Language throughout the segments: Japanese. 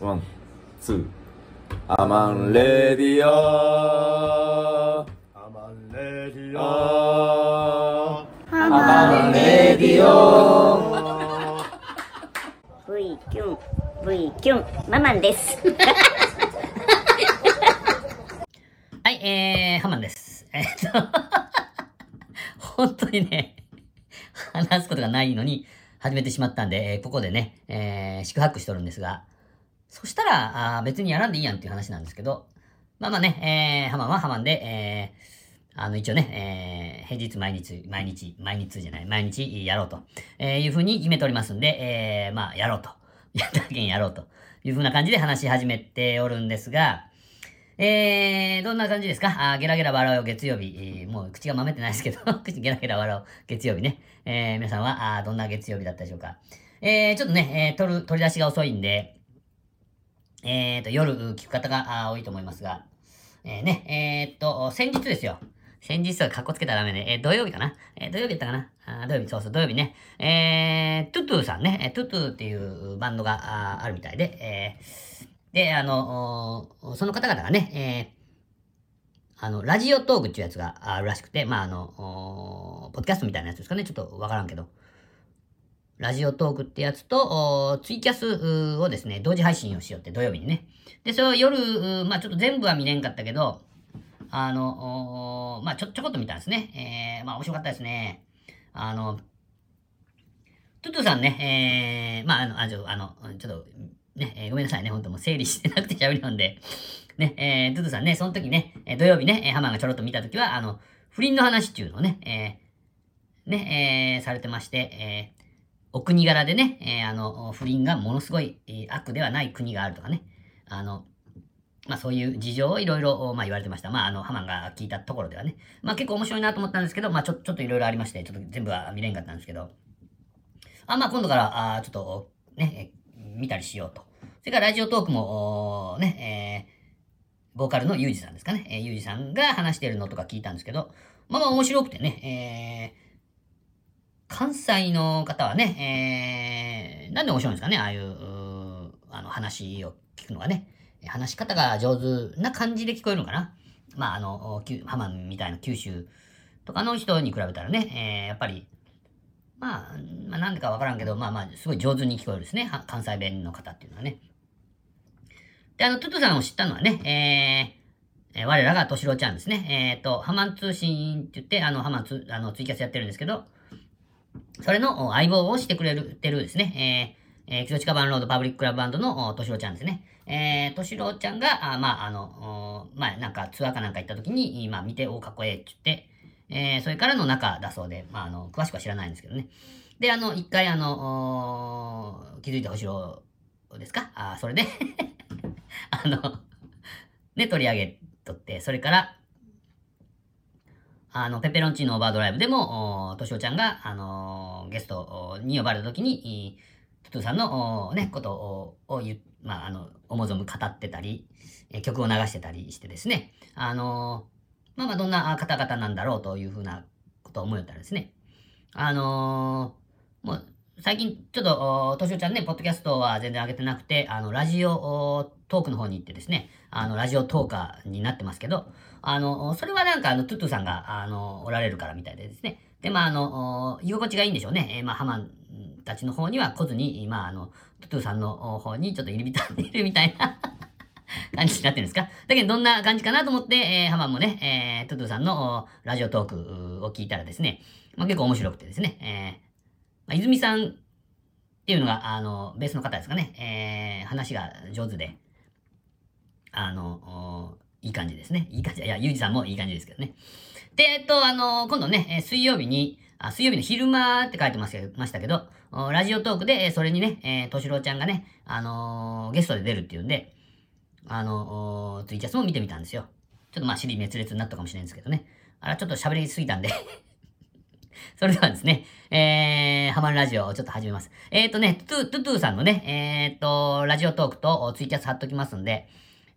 One, two。ハマン radio。ハマン radio。ハマン radio。V キュン。V キュン。ハマンです。はい、えー、ハマンです。えっと、本当にね、話すことがないのに始めてしまったんで、えーここでね、えー、宿泊しとるんですが、そしたら、あ別にやらんでいいやんっていう話なんですけど、まあまあね、えー、ハマンはハマンで、えー、あの、一応ね、えー、平日毎日、毎日、毎日じゃない、毎日やろうと、えーいうふうに決めておりますんで、えー、まあ、やろうと。やったけんやろうというふうな感じで話し始めておるんですが、えー、どんな感じですか？あゲラゲラ笑う月曜日、えーもう口が回ってないですけど、口ゲラゲラ笑う月曜日ね。えー、皆さんは、あどんな月曜日だったでしょうか？えー、ちょっとね、えー、録る、録り出しが遅いんで、えーと、夜聞く方が多いと思いますが、えー、ね、えーっと、先日ですよ。先日はカッコつけたらダメね。えー土曜日かなえー土曜日やったかなあ土曜日、そうそう、土曜日ね。えー、トゥトゥさんね、えートゥトゥっていうバンドがああるみたいで、えー、で、あの、その方々がね、えー、あの、ラジオトークっていうやつがあるらしくて、まあ、あの、ポッドキャストみたいなやつですかね。ちょっとわからんけど。ラジオトークってやつと、ツイキャスをですね、同時配信をしようって土曜日にね。で、それを夜、まあちょっと全部は見れんかったけど、あの、まあちょ、ちょこっと見たんですね。えー、まあ面白かったですね。あの、トゥトゥさんね、えー、まああの、あ、ちょ、あの、ちょっと、ね、えーごめんなさいね、本当もう整理してなくて喋るんで。ね、えー、トゥトゥさんね、その時ね、えー土曜日ね、ハマがちょろっと見た時は、あの、不倫の話っていうのをね、えー、ね、えー、されてまして、えー、お国柄でね、えーあの、不倫がものすごい、えー悪ではない国があるとかね、あの、まあそういう事情をいろいろ、まあ言われてました。まああの、ハマンが聞いたところではね。まあ結構面白いなと思ったんですけど、まあちょ、ちょっといろいろありまして、ちょっと全部は見れんかったんですけど、あ、まあ今度から、あちょっと、ね、見たりしようと。それからラジオトークも、ね、えーボーカルのユージさんですかね。えーユージさんが話してるのとか聞いたんですけど、まあまあ面白くてね、えー関西の方はね、えー、なんで面白いんですかね、ああいう、あの話を聞くのがね。話し方が上手な感じで聞こえるのかな。まあ、あの、ハマンみたいな九州とかの人に比べたらね、えーやっぱり、まあ、まあ、なんでかわからんけど、まあまあ、すごい上手に聞こえるですね。関西弁の方っていうのはね。で、あの、トゥトゥさんを知ったのはね、えーえー我らがとしろちゃんですね。えっ、と、ハマン通信って言って、あの、ハマンツあのツイキャスやってるんですけど、それの相棒をしてくれる、てるですね。えー、えー、キゾチカバンロードパブリッククラブバンドのとしろちゃんですね。えー、としろちゃんが、あまあ、あの、おまあ、なんかツアーかなんか行った時に、まあ、見て、おかっこええって言って、えー、それからの中だそうで、まあ、あの、詳しくは知らないんですけどね。で、あの、一回、あの、気づいてほしろですか？あそれで、あの、ね、取り上げとって、それから、あの、ペペロンチーノオーバードライブでも、おとしおちゃんが、あのゲストに呼ばれた時に、トゥトゥさんの、ね、ことを、を言、まあ、あの、思う存語ってたり、曲を流してたりしてですね、あのまあまあ、どんな方々なんだろうというふうなことを思えたらですね、あのもう、最近、ちょっと、としおちゃんね、ポッドキャストは全然上げてなくて、あの、ラジオトークの方に行ってですね、あの、ラジオトーカーになってますけど、あの、それはなんか、あの、トゥトゥさんが、あの、おられるからみたいでですね。で、まあ、あの、居心地がいいんでしょうね。えーまあ、ハマンたちの方には来ずに、まあ、あの、トゥトゥさんの方にちょっと入り浸っているみたいな 感じになってるんですかだけど、どんな感じかなと思って、えーハマンもね、えートゥトゥさんのラジオトークを聞いたらですね、まあ、結構面白くてですね、えーまあ、泉さんっていうのが、あの、ベースの方ですかね、えー話が上手で、あの、いい感じですね。いい感じ。いや、ゆうじさんもいい感じですけどね。で、えっと、あの、今度ね、水曜日に、あ水曜日の昼間って書いてましたけど、ラジオトークで、それにね、えー、としろちゃんがね、あのーゲストで出るっていうんで、あのおツイキャスも見てみたんですよ。ちょっとまあ、尻滅裂になったかもしれないんですけどね。あら、ちょっと喋りすぎたんで それではですね、えー、ハマるラジオをちょっと始めます。えっ、ー、とね、トゥトゥトゥさんのね、えっ、ー、と、ラジオトークとツイキャス貼っときますんで、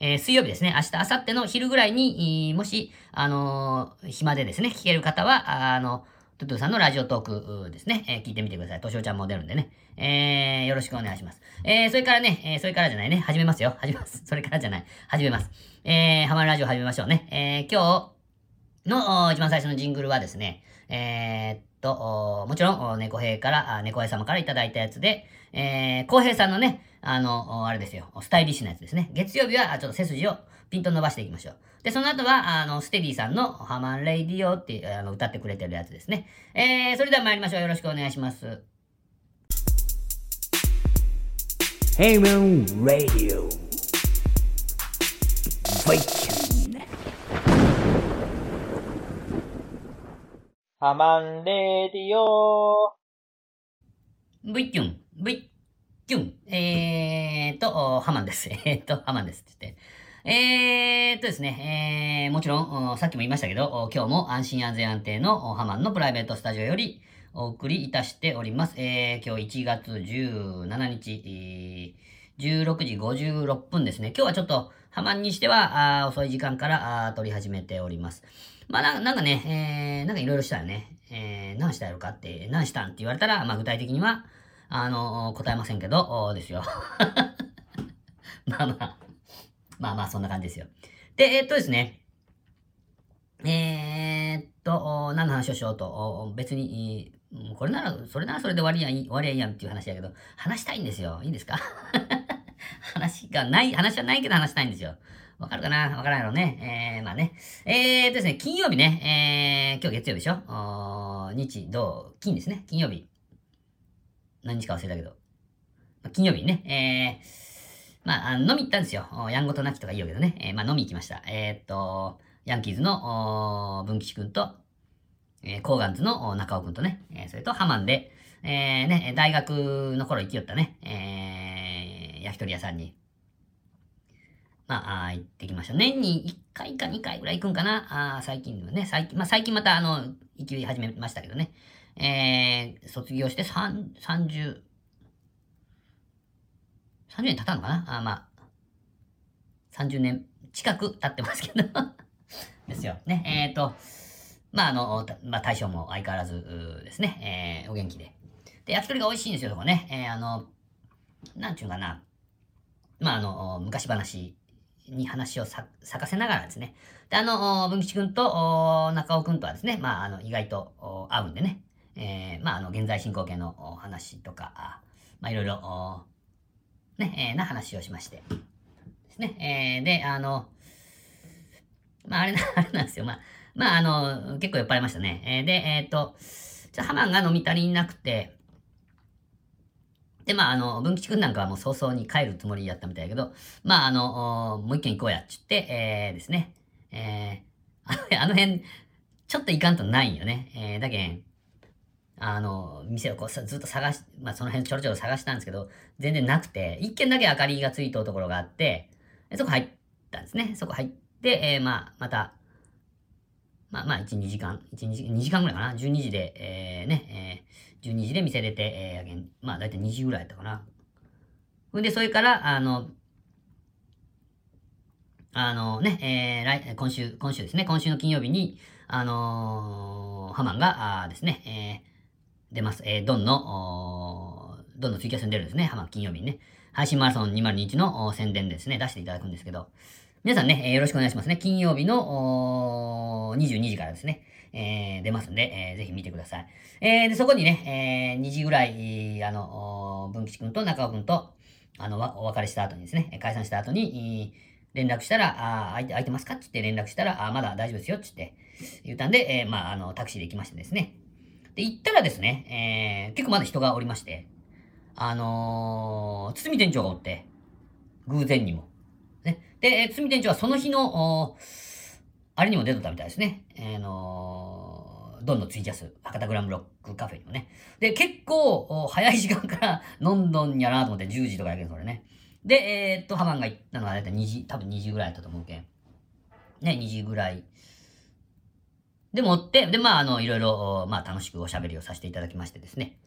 えー、水曜日ですね、明日、明後日の昼ぐらいに、もし、あのー暇でですね、聞ける方は、ああの、トゥトゥさんのラジオトークですね、えー、聞いてみてください。としおちゃんも出るんでね。えー、よろしくお願いします。えー、それからね、えー、それからじゃないね、始めますよ。始めます。それからじゃない。始めます。えー、ハマるラジオ始めましょうね。えー、今日の一番最初のジングルはですね、えー、っと、もちろん、猫兵から、猫兵様からいただいたやつで、えー、浩平さんのね、あの、あれですよ、スタイリッシュなやつですね。月曜日は、ちょっと背筋をピンと伸ばしていきましょう。で、その後は、あの、ステディさんのハマンレイディオってあの歌ってくれてるやつですね。えー、それでは参りましょう。よろしくお願いします。Heyman Radio Viking ハマンレディオ V キュン、V キュン、えーと、ハマンです。えーと、ハマンですって言って。えーっとですね、えー、もちろん、さっきも言いましたけど、今日も安心安全安定のハマンのプライベートスタジオよりお送りいたしております。えー、今日1月17日、16時56分ですね。今日はちょっとハマンにしては遅い時間から撮り始めております。まあなんかね、えー、なんかいろいろしたよね。えー、何したやろかって、何したんって言われたら、まあ具体的には、あの、答えませんけど、ですよ。まあまあ。まあまあ、そんな感じですよ。で、えー、っとですね。えー、っと、何の話をしようと、別に、これなら、それならそれで終わりやいい、終わりやいいやんっていう話だけど、話したいんですよ。いいんですか？話がない、話はないけど話したいんですよ。わかるかな？わからないのね。えー、まあね。えーとですね、金曜日ね、えー、今日月曜日でしょ？日、土、金ですね。金曜日。何日か忘れたけど。まあ、金曜日にね、えー、まあ、あ飲み行ったんですよ。やんごとなきとかいいよけどね。えー、まあ、飲み行きました。えー、っと、ヤンキーズの、文吉くんと、えー、コーガンズの中尾くんとね、えー、それとハマンで、えー、ね、大学の頃行きよったね、えー、焼き鳥屋さんに、まあ、あ行ってきました。年に1回か2回ぐらい行くんかな。あ最近ではね、最近、まあ、最近またあの、行き始めましたけどね。えー、卒業して30、30年経ったのかな？あまあ、30年近く経ってますけど ですよ。ね。えっ、ー、と、まあ、あの、まあ、大将も相変わらずですね、えー、お元気で。で、焼き鳥が美味しいんですよ、そこね。えー、あの、なんちゅうかな。まあ、あの、昔話に話を咲かせながらですね。で、あの、文吉くんと中尾くんとはですね、まあ、あの、意外と合うんでね。えー、まあ、あの、現在進行形の話とか、まあ、いろいろ、ね、えー、な話をしまして。ですね。えー、で、あの、まあ、あれな、あれなんですよ。まあ、まあ、あの、結構酔っ払いましたね。えー、で、えっ、ー、と、じゃハマンが飲み足りなくて、で、まあ、あの、文吉くんなんかはもう早々に帰るつもりやったみたいだけど、まあ、あの、もう一軒行こうやっちって、えー、ですね。えー、あの辺、ちょっと行かんとないんよね。えー、だけん、あの、店をこうずっと探し、まあその辺ちょろちょろ探したんですけど、全然なくて、一軒だけ明かりがついたところがあって、そこ入ったんですね。そこ入って、えー、まあ、また、まあまあ、1、2時間、1、2時間、2時間ぐらいかな。12時で、えー、ね、えー、12時で店出て、えー、まあ、だいたい2時ぐらいだったかな。ほんで、それから、あの、あのね、えー、来、今週、今週ですね、今週の金曜日に、あのー、ハマンが、あですね、えー、出ます。えー、ドンの、ドンのツイキャスに出るんですね。浜金曜日にね。配信マラソン2021の宣伝ですね、出していただくんですけど、皆さんね、えー、よろしくお願いしますね。金曜日の22時からですね、えー、出ますんで、えー、ぜひ見てください。えー、で、そこにね、えー、2時ぐらい、あの、文吉くんと中尾くんと、あの、お別れした後にですね、解散した後に、連絡したら、あ空いて、空いてますかって言って連絡したら、あまだ大丈夫ですよって言っ、たんで、えー、まあ、あの、タクシーで行きましてですね。で、行ったらですね、えー、結構まだ人がおりまして、あのー、堤店長がおって、偶然にも。ね。で、堤店長はその日の、あれにも出とったみたいですね。えー、のー、どんどんツイキャス、博多グラムロックカフェにもね。で、結構、早い時間から飲んどんやなと思って10時とかやけど、それね。で、えー、っと、ハマンが行ったのがだいたい2時、多分2時ぐらいだったと思うけん。ね、2時ぐらいでもって、で、まあ、あの、いろいろ、まあ、楽しくおしゃべりをさせていただきましてですね。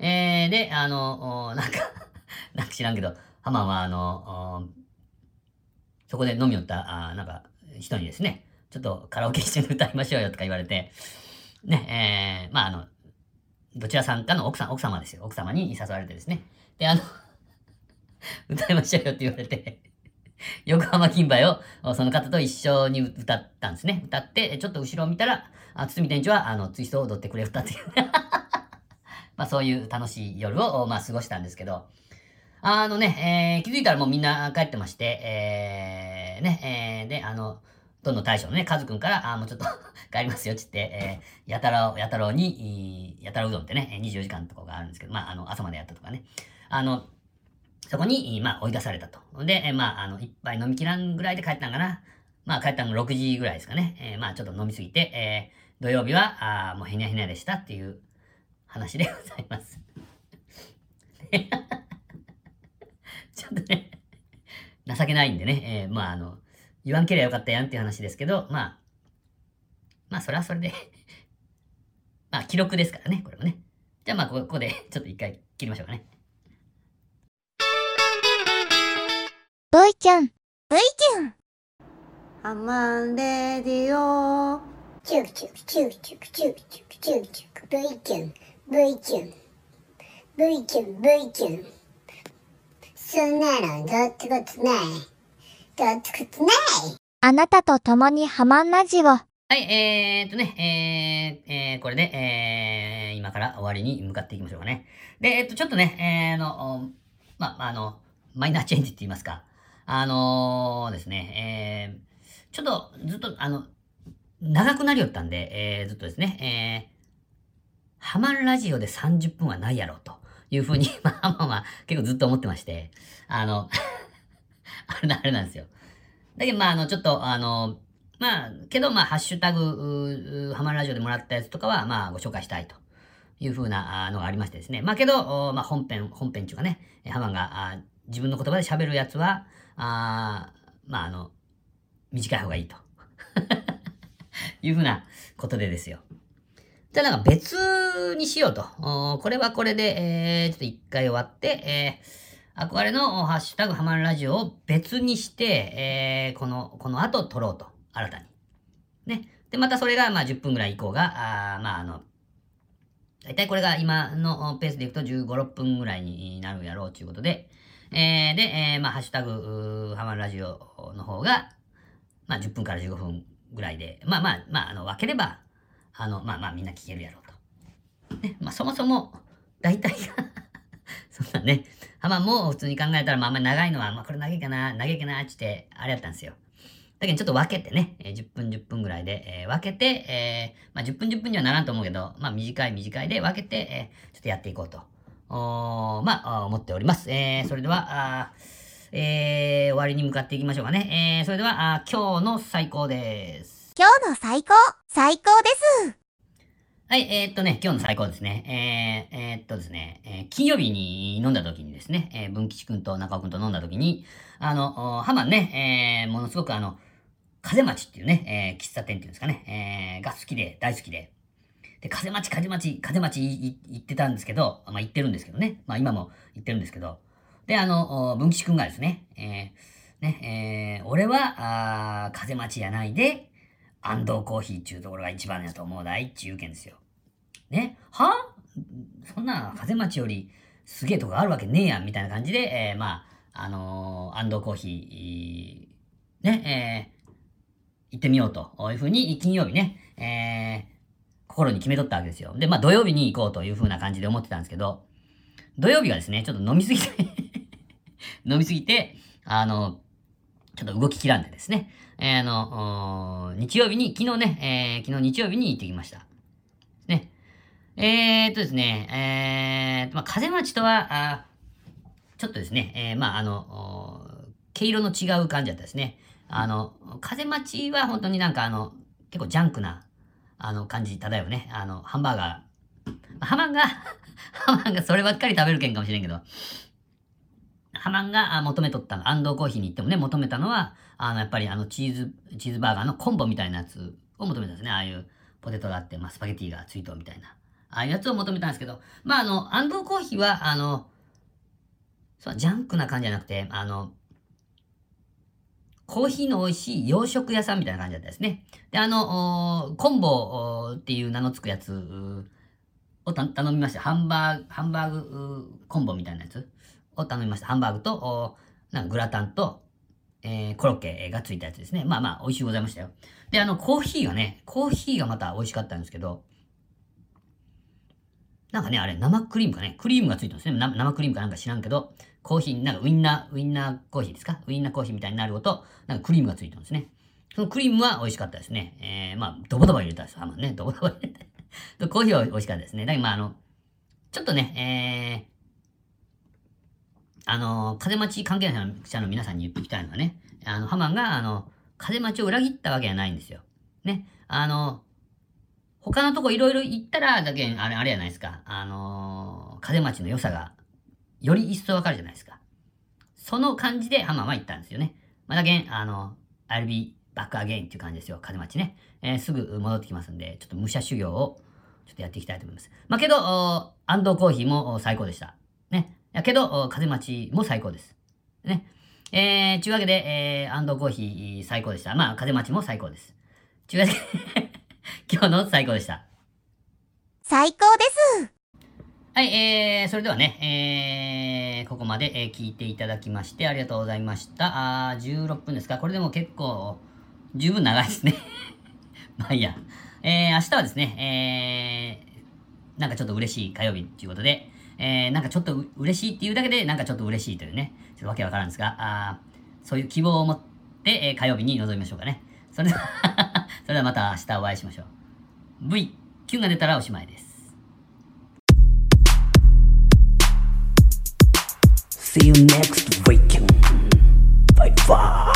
えー、で、あの、なんか なんか知らんけど、ハマンは、あの、そこで飲み寄った、あなんか、人にですね、ちょっとカラオケ一緒に歌いましょうよとか言われて、ね、えー、まあ、あの、どちらさんかの奥さん、奥様ですよ。奥様に誘われてですね。で、あの、歌いましょうよって言われて、横浜金杯をその方と一緒に歌ったんですね。歌って、ちょっと後ろを見たら、あ堤店長は、あの、ツイストを踊ってくれたっていう。まあ、そういう楽しい夜を、まあ、過ごしたんですけど、あのね、えー、気づいたらもうみんな帰ってまして、えー、ね、えー、で、あの、どんどん大将のね、カズくんから、あーもうちょっと 帰りますよって言って、えー、やたら、やたろうに、やたらうどんってね、24時間とかがあるんですけど、まあ、あの、朝までやったとかね。あの、そこに、まあ、追い出されたと。で、えーまあ、あの、一杯飲みきらんぐらいで帰ったんかな。まあ、帰ったの6時ぐらいですかね。えーまあ、ちょっと飲みすぎて、えー土曜日は、あーもうへにゃへにゃでしたっていう話でございます。ちょっとね、情けないんでね、えーまあ、あの、言わんけりゃよかったやんっていう話ですけど、まあ、まあ、それはそれで まあ、記録ですからね、これもね。じゃあ、まあ、ここで、ちょっと一回切りましょうかね。V キュン V キュンハマンレディオチュクチュクチュクチュクチュクチュクチュクチュク V キュン V キュン V キュン V キュンそんなのどうってことないどうってないあなたと共にハマンラジオはい、えーっとね、えー、えー、これで、えー、今から終わりに向かっていきましょうかね。で、えっと、ちょっとね、えー、あの、ま、あの、マイナーチェンジって言いますか。あのー、ですね、えー、ちょっと、ずっと、あの、長くなりよったんで、えー、ずっとですね、えー、ハマるラジオで30分はないやろうというふうに、まあまあまあ、結構ずっと思ってまして、あの、あれな、んですよ。だけど、まあ、あの、ちょっと、あの、まあ、けど、まあ、ハッシュタグ、ううハマラジオでもらったやつとかは、まあ、ご紹介したいというふうなのがありましてですね。まあ、けど、まあ、本編、本編っていうかね、えハマがあ自分の言葉で喋るやつは、あまあ、あの、短い方がいいと。いうふうなことでですよ。じゃあなんか別にしようと。これはこれで、えー、ちょっと一回終わって、えー、憧れのハッシュタグハマるラジオを別にして、えー、この、この後撮ろうと。新たに。ね。で、またそれが、まあ10分ぐらい以降が、あまああの、大体これが今のペースでいくと15、6分ぐらいになるやろうということで、えー、で、えー、まあハッシュタグ、ハマるラジオの方が、まあ10分から15分ぐらいで、まあまあ、まあ、あの、分ければ、あの、まあまあみんな聞けるやろうと。ね。まあそもそも、大体がね、ハマも普通に考えたら、まあまり長いのは、まあこれ長いかな、長いかな、って言って、あれやったんですよ。だけどちょっと分けてね、えー10分10分ぐらいで、えー分けて、えーまあ10分10分にはならんと思うけど、まあ短い短いで分けて、えーちょっとやっていこうと、おまあ思っております。えーそれでは、あえー終わりに向かっていきましょうかね。えーそれでは、あ今日の最高です。今日の最高最高ですはい、えーっとね、今日の最高ですね。えー、えーっとですね、えー金曜日に飲んだ時にですね、えー、文吉くんと中尾くんと飲んだ時に、あの、ハマンね、えーものすごくあの、風町っていうね、えー喫茶店っていうんですかね、えーが好きで、大好きで。で、風町、風町、風町行ってたんですけど、まあ行ってるんですけどね。まあ今も行ってるんですけど。で、あの、文吉くんがですね、えーね、えー俺は、あ風町やないで、安藤コーヒーっていうところが一番やと思うだいっていう意見ですよ。ねは？そんな風町よりすげえとこあるわけねえやんみたいな感じで、えーまあ、あのー安藤コーヒー、ね、えー行ってみようというふうに金曜日ね、えー心に決めとったわけですよ。で、まあ土曜日に行こうというふうな感じで思ってたんですけど、土曜日がですね、ちょっと飲みすぎて 飲みすぎて、あの、ちょっと動ききらんでですね、えーあの、日曜日に、昨日ね、えー昨日日曜日に行ってきました。えー、っとですね、えー、まあ、風町とは、あーちょっとですね、えー、まあ、あの、毛色の違う感じだったですね。あの、風町は本当になんかあの、結構ジャンクな、あの、感じ漂うね。あの、ハンバーガー。ハマンが、ハマンがそればっかり食べるけんかもしれんけど、ハマンが求めとったの、安藤コーヒーに行ってもね、求めたのは、あの、やっぱりあの、チーズ、チーズバーガーのコンボみたいなやつを求めたんですね。ああいうポテトがあって、まあ、スパゲティがついとみたいな。あやつを求めたんですけど、まあ、あの、安藤コーヒーは、あの、そう、ジャンクな感じじゃなくて、あの、コーヒーの美味しい洋食屋さんみたいな感じだったですね。で、あの、コンボっていう名の付くやつを頼みました。ハンバーグ、ハンバーグコンボみたいなやつを頼みました。ハンバーグと、なんかグラタンと、えーコロッケがついたやつですね。まあまあ、美味しゅうございましたよ。で、あの、コーヒーがね、コーヒーがまた美味しかったんですけど、なんかね、あれ、生クリームかね、クリームがついてるんですね。生クリームかなんか知らんけど、コーヒー、なんかウインナー、ウインナーコーヒーですか？ウインナーコーヒーみたいになるごと、なんかクリームがついてるんですね。そのクリームは美味しかったですね。えー、まあ、ドボドボ入れたんですよ。あんまね、ドボドボ入れて。コーヒーは美味しかったですね。だけど、まあ、あの、ちょっとね、えー、あの、風待ち関係者の皆さんに言っておきたいのはね、あの、ハマンが、あの、風待ちを裏切ったわけじゃないんですよ。ね。あの、他のとこいろいろ行ったら、だけあれ、あれじゃないですか。あのー、風待ちの良さが、より一層わかるじゃないですか。その感じでハマンは行ったんですよね。まあ、だけんあの、I'll be back again っていう感じですよ。風待ちね。えーすぐ戻ってきますんで、ちょっと武者修行を、ちょっとやっていきたいと思います。まあ、けど、安藤コーヒーも最高でした。ね。やけど、風待ちも最高です。ね。えー、ちゅうわけで、えー、安藤コーヒー最高でした。まあ、風待ちも最高です。ちゅうわけで、今日の最高でした。最高です。はい、えー、それではね、えー、ここまで、えー聞いていただきましてありがとうございました。あー16分ですかこれでも結構、十分長いですね。まあいいや。えー、明日はですね、えー、なんかちょっと嬉しい火曜日ということで、えー、なんかちょっとう嬉しいっていうだけで、なんかちょっと嬉しいというね、ちょっとわけわからんですが、あーそういう希望を持って、えー火曜日に臨みましょうかね。それでは、それではまた明日お会いしましょう。V、キュンが出たらおしまいです。See you next weekend. Bye bye.